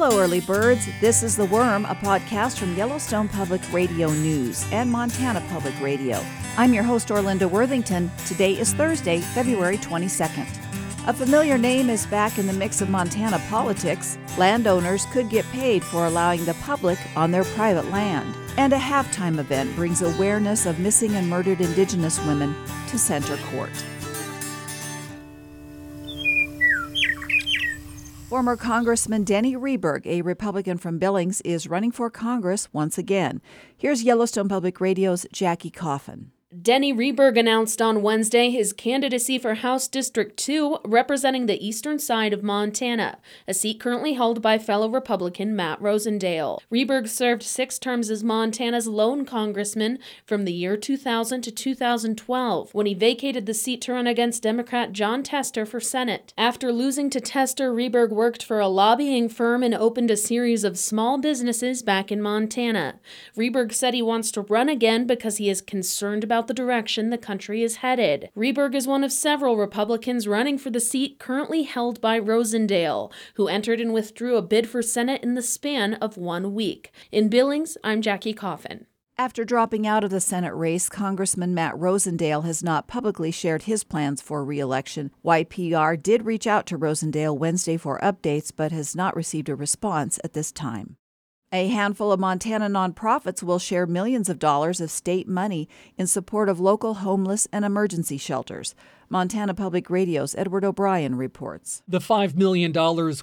Hello, early birds. This is The Worm, a podcast from Yellowstone Public Radio News and Montana Public Radio. I'm your host, Orlinda Worthington. Today is Thursday, February 22nd. A familiar name is back in the mix of Montana politics. Landowners could get paid for allowing the public on their private land. And a halftime event brings awareness of missing and murdered Indigenous women to center court. Former Congressman Denny Rehberg, a Republican from Billings, is running for Congress once again. Here's Yellowstone Public Radio's Jackie Coffin. Denny Rehberg announced on Wednesday his candidacy for House District 2, representing the eastern side of Montana, a seat currently held by fellow Republican Matt Rosendale. Rehberg served six terms as Montana's lone congressman from the year 2000 to 2012, when he vacated the seat to run against Democrat Jon Tester for Senate. After losing to Tester, Rehberg worked for a lobbying firm and opened a series of small businesses back in Montana. Rehberg said he wants to run again because he is concerned about about the direction the country is headed. Rehberg is one of several Republicans running for the seat currently held by Rosendale, who entered and withdrew a bid for Senate in the span of one week. In Billings, I'm Jackie Coffin. After dropping out of the Senate race, Congressman Matt Rosendale has not publicly shared his plans for reelection. YPR did reach out to Rosendale Wednesday for updates, but has not received a response at this time. A handful of Montana nonprofits will share millions of dollars of state money in support of local homeless and emergency shelters. Montana Public Radio's Edward O'Brien reports. The $5 million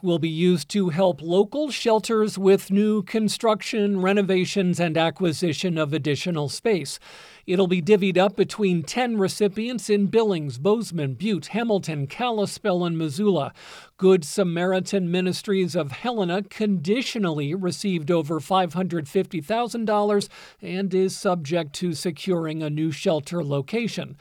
will be used to help local shelters with new construction, renovations, and acquisition of additional space. It'll be divvied up between 10 recipients in Billings, Bozeman, Butte, Hamilton, Kalispell, and Missoula. Good Samaritan Ministries of Helena conditionally received over $550,000 and is subject to securing a new shelter location.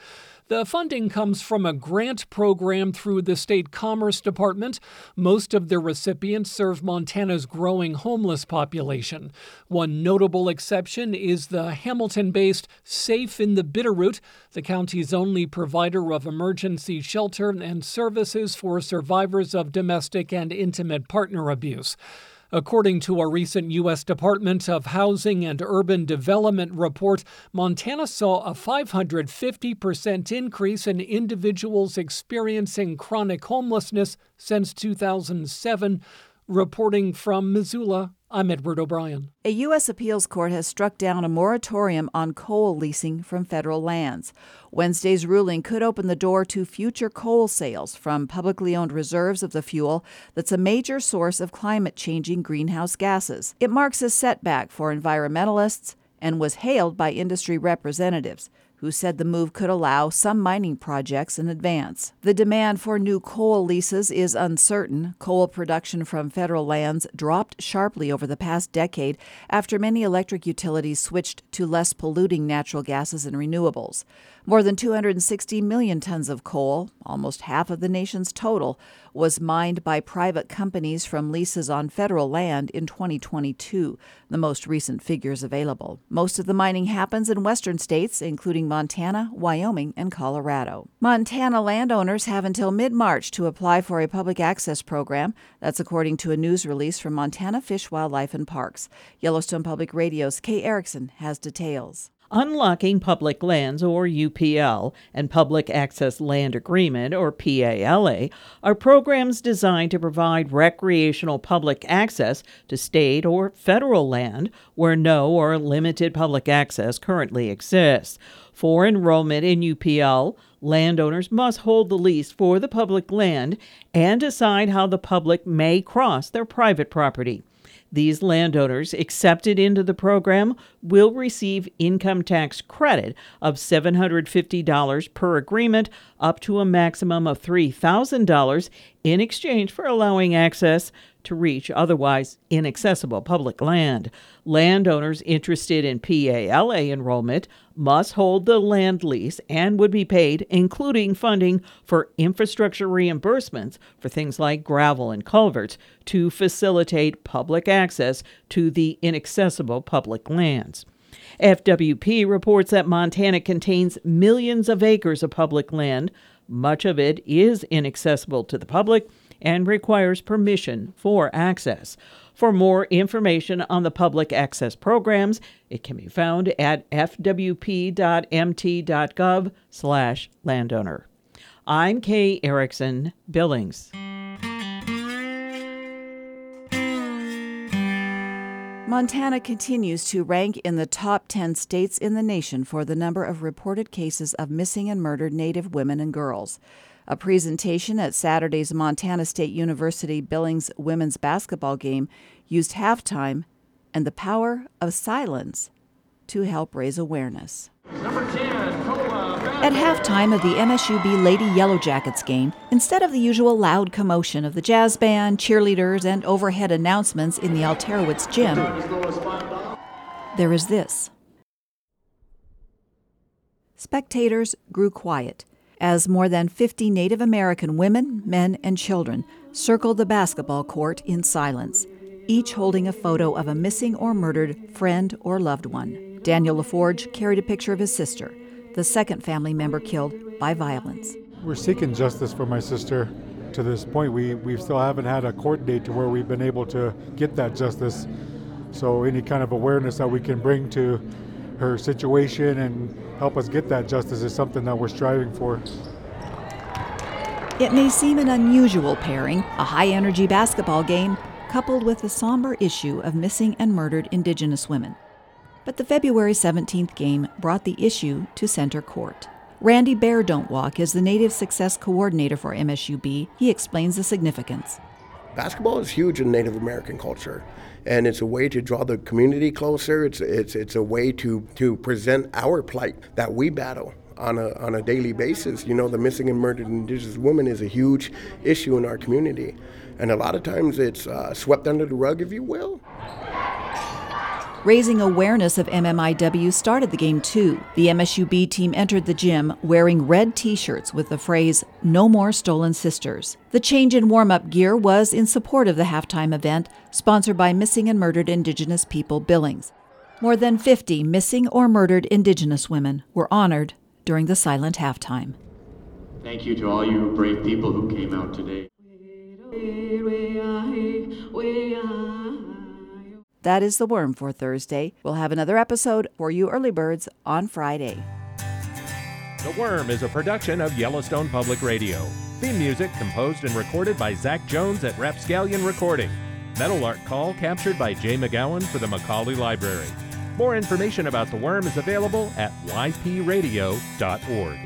The funding comes from a grant program through the State Commerce Department. Most of the recipients serve Montana's growing homeless population. One notable exception is the Hamilton based Safe in the Bitterroot, the county's only provider of emergency shelter and services for survivors of domestic and intimate partner abuse. According to a recent U.S. Department of Housing and Urban Development report, Montana saw a 550% increase in individuals experiencing chronic homelessness since 2007. Reporting from Missoula, I'm Edward O'Brien. A U.S. appeals court has struck down a moratorium on coal leasing from federal lands. Wednesday's ruling could open the door to future coal sales from publicly owned reserves of the fuel that's a major source of climate changing greenhouse gases. It marks a setback for environmentalists and was hailed by industry representatives who said the move could allow some mining projects in advance. The demand for new coal leases is uncertain. Coal production from federal lands dropped sharply over the past decade after many electric utilities switched to less polluting natural gases and renewables. More than 260 million tons of coal, almost half of the nation's total, was mined by private companies from leases on federal land in 2022, the most recent figures available. Most of the mining happens in western states, including Montana, Wyoming, and Colorado. Montana landowners have until mid March to apply for a public access program. That's according to a news release from Montana Fish, Wildlife, and Parks. Yellowstone Public Radio's Kay Erickson has details. Unlocking Public Lands, or UPL, and Public Access Land Agreement, or PALA, are programs designed to provide recreational public access to state or federal land where no or limited public access currently exists. For enrollment in UPL, landowners must hold the lease for the public land and decide how the public may cross their private property. These landowners accepted into the program will receive income tax credit of $750 per agreement, up to a maximum of $3,000 in exchange for allowing access to reach otherwise inaccessible public land. Landowners interested in PALA enrollment must hold the land lease and would be paid, including funding for infrastructure reimbursements for things like gravel and culverts, to facilitate public access to the inaccessible public lands. FWP reports that Montana contains millions of acres of public land. Much of it is inaccessible to the public and requires permission for access. For more information on the public access programs, it can be found at fwp.mt.gov/landowner. I'm Kay Erickson, Billings. Montana continues to rank in the top 10 states in the nation for the number of reported cases of missing and murdered Native women and girls. A presentation at Saturday's Montana State University Billings women's basketball game used halftime and the power of silence to help raise awareness. Number 10, at halftime of the MSUB Lady Yellow Jackets game, instead of the usual loud commotion of the jazz band, cheerleaders, and overhead announcements in the Alterowitz gym, there is this. Spectators grew quiet as more than 50 Native American women, men, and children circled the basketball court in silence, each holding a photo of a missing or murdered friend or loved one. Daniel LaForge carried a picture of his sister the second family member killed by violence. We're seeking justice for my sister. To this point, we, we still haven't had a court date to where we've been able to get that justice. So, any kind of awareness that we can bring to her situation and help us get that justice is something that we're striving for. It may seem an unusual pairing, a high energy basketball game coupled with the somber issue of missing and murdered Indigenous women. But the February 17th game brought the issue to center court. Randy Bear Don't Walk is the Native Success Coordinator for MSUB. He explains the significance. Basketball is huge in Native American culture, and it's a way to draw the community closer. It's, it's, it's a way to, to present our plight that we battle on a, on a daily basis. You know, the missing and murdered Indigenous woman is a huge issue in our community, and a lot of times it's uh, swept under the rug, if you will. Raising awareness of MMIW started the game too. The MSUB team entered the gym wearing red t shirts with the phrase, No More Stolen Sisters. The change in warm up gear was in support of the halftime event, sponsored by Missing and Murdered Indigenous People Billings. More than 50 missing or murdered Indigenous women were honored during the silent halftime. Thank you to all you brave people who came out today. That is the worm for Thursday. We'll have another episode for you early birds on Friday. The Worm is a production of Yellowstone Public Radio. Theme music composed and recorded by Zach Jones at Rapscallion Recording. Meadowlark call captured by Jay McGowan for the Macaulay Library. More information about The Worm is available at ypradio.org.